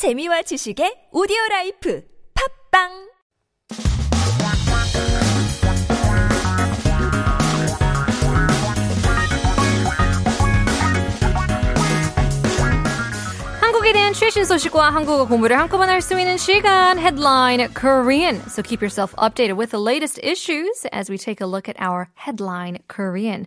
재미와 지식의 오디오 라이프. 팝빵 한국에 대한 최신 소식과 한국어 공부를 한꺼번에 할 수 있는 시간 Headline Korean. So keep yourself updated with the latest issues as we take a look at our Headline Korean.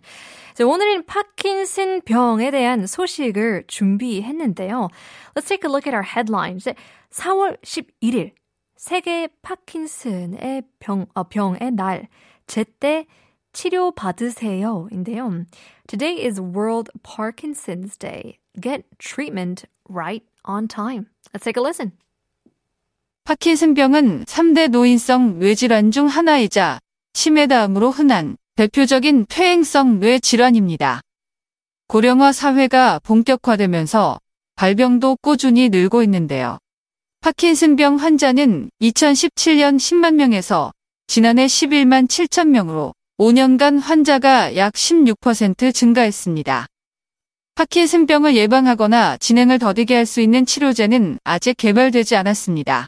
자, 오늘은 파킨슨 병에 대한 소식을 준비했는데요. Let's take a look at our headline. 이제 4월 11일 세계 파킨슨의 병, 어, 병의 날 제때 치료 받으세요인데요. Today is World Parkinson's Day. Get treatment right on time. Let's take a listen. 파킨슨병은 3대 노인성 뇌질환 중 하나이자 치매 다음으로 흔한 대표적인 퇴행성 뇌 질환입니다. 고령화 사회가 본격화되면서 발병도 꾸준히 늘고 있는데요. 파킨슨병 환자는 2017년 10만 명에서 지난해 11만 7천 명으로 5년간 환자가 약 16% 증가했습니다. 파킨슨병을 예방하거나 진행을 더디게 할 수 있는 치료제는 아직 개발되지 않았습니다.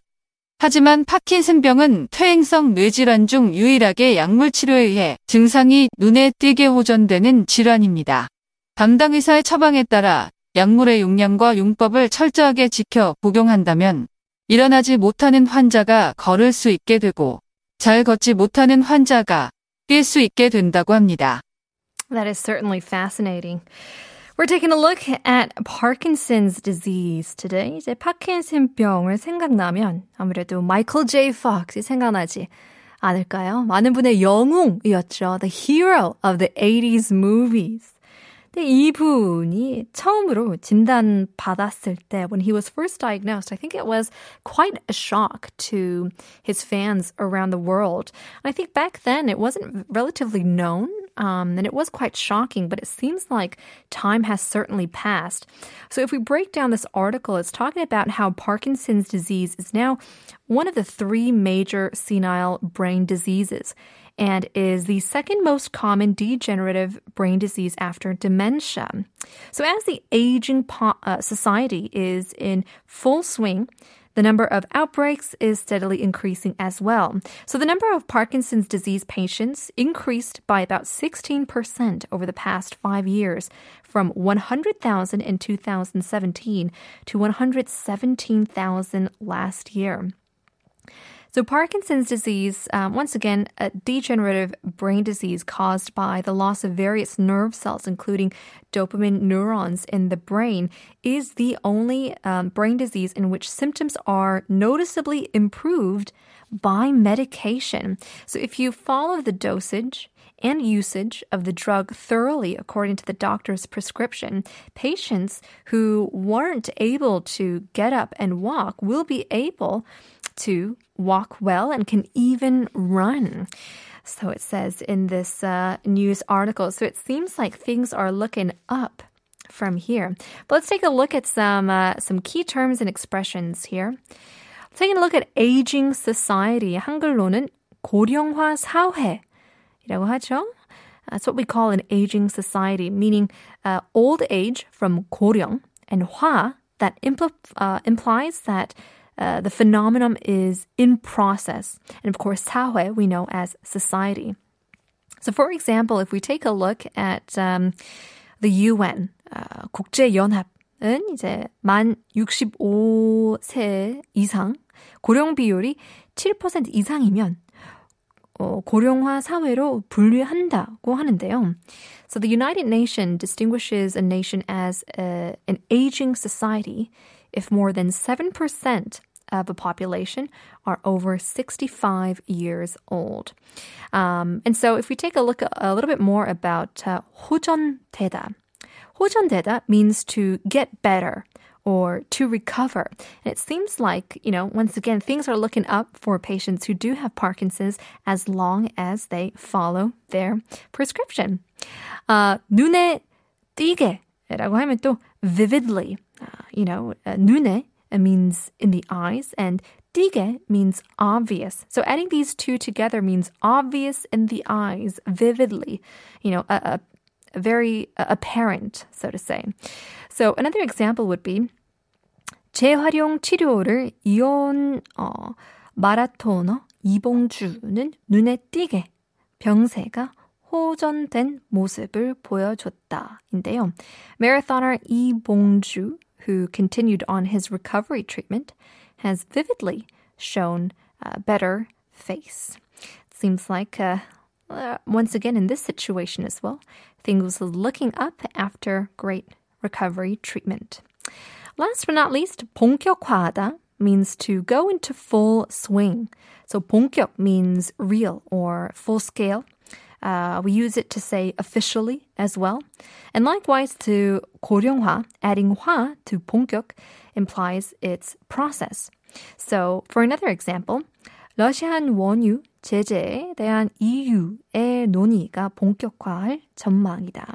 하지만 파킨슨병은 퇴행성 뇌질환 중 유일하게 약물 치료에 의해 증상이 눈에 띄게 호전되는 질환입니다. 담당 의사의 처방에 따라 약물의 용량과 용법을 철저하게 지켜 복용한다면 일어나지 못하는 환자가 걸을 수 있게 되고 잘 걷지 못하는 환자가 뛸 수 있게 된다고 합니다. That is certainly fascinating. We're taking a look at Parkinson's disease today. 이제 파킨슨병을 생각나면 아무래도 마이클 제이 폭스이 생각나지 않을까요? 많은 분의 영웅이었죠. The hero of the 80s movies. 근데 이분이 처음으로 진단 받았을 때 when he was first diagnosed, I think it was quite a shock to his fans around the world. And I think back then it wasn't relatively known um, and it was quite shocking, but it seems like time has certainly passed. So if we break down this article, it's talking about how Parkinson's disease is now one of the three major senile brain diseases and is the second most common degenerative brain disease after dementia. So as the aging po- uh, society is in full swing, the number of outbreaks is steadily increasing as well. So the number of Parkinson's disease patients increased by about 16% over the past five years from 100,000 in 2017 to 117,000 last year. So, Parkinson's disease, um, once again, a degenerative brain disease caused by the loss of various nerve cells, including dopamine neurons in the brain, is the only um, brain disease in which symptoms are noticeably improved by medication. So, if you follow the dosage, and usage of the drug thoroughly according to the doctor's prescription, patients who weren't able to get up and walk will be able to walk well and can even run. So it says in this uh, news article. So it seems like things are looking up from here. But let's take a look at some uh, some key terms and expressions here. Taking a look at aging society. 한글로는 고령화 사회이라고 하죠. That's what we call an aging society, meaning uh, old age from 고령 and 화 that impl- uh, implies that uh, the phenomenon is in process. And of course, 사회 we know as society. So, for example, if we take a look at um, the UN, uh, 국제연합은 이제 만 65세 이상 고령 비율이 7% 이상이면 어, 고령화 사회로 분류한다고 하는데요. So the United Nations distinguishes a nation as a, an aging society if more than 7% of a population are over 65 years old. Um, and so if we take a look a, a little bit more about uh, 호전되다. 호전되다 means to get better or to recover. And it seems like, you know, once again, things are looking up for patients who do have Parkinson's as long as they follow their prescription. Uh, 눈에 띄게라고 하면 또 vividly, uh, you know, uh, 눈에 means in the eyes and 띄게 means obvious. So adding these two together means obvious in the eyes, vividly, you know, a, a very apparent, so to say. So another example would be 재활용 치료를 이온 어, 마라토너 이봉주는 눈에 띄게 병세가 호전된 모습을 보여줬다인데요. Marathoner 이봉주, who continued on his recovery treatment, has vividly shown a better face. Seems like, uh, uh, once again, in this situation as well, things was looking up after great recovery treatment. Last but not least, 본격화하다 means to go into full swing. So 본격 means real or full scale. Uh, we use it to say officially as well. And likewise to 고령화, adding 화 to 본격 implies its process. So for another example, 러시안 원유 제재에 대한 EU의 논의가 본격화할 전망이다.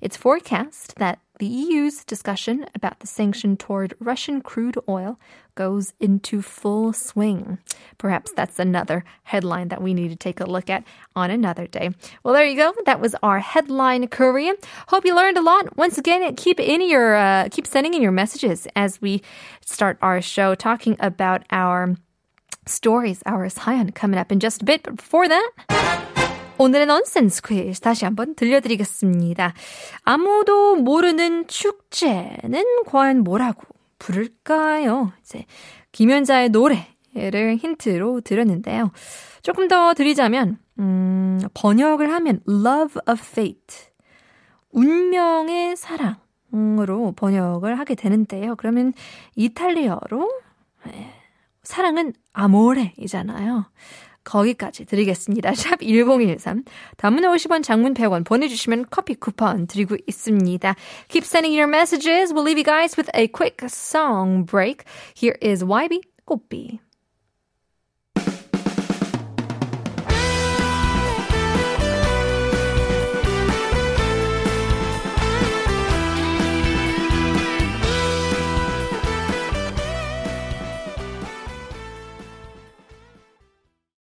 It's forecast that the EU's discussion about the sanction toward Russian crude oil goes into full swing. Perhaps that's another headline that we need to take a look at on another day. Well, there you go. That was our headline Korean. Hope you learned a lot. Once again, keep in your uh, keep sending in your messages as we start our show talking about our stories, our 사연 coming up in just a bit. But before that. 오늘의 넌센스 퀴즈 다시 한번 들려드리겠습니다. 아무도 모르는 축제는 과연 뭐라고 부를까요? 이제 김연자의 노래를 힌트로 들었는데요. 조금 더 드리자면 음, 번역을 하면 Love of Fate, 운명의 사랑으로 번역을 하게 되는데요. 그러면 이탈리아로 사랑은 아모레이잖아요. 거기까지 드리겠습니다. 샵 1013. 단문 50원, 장문 100원 보내주시면 커피 쿠폰 드리고 있습니다. Keep sending your messages. We'll leave you guys with a quick song break. Here is YB 꽃비.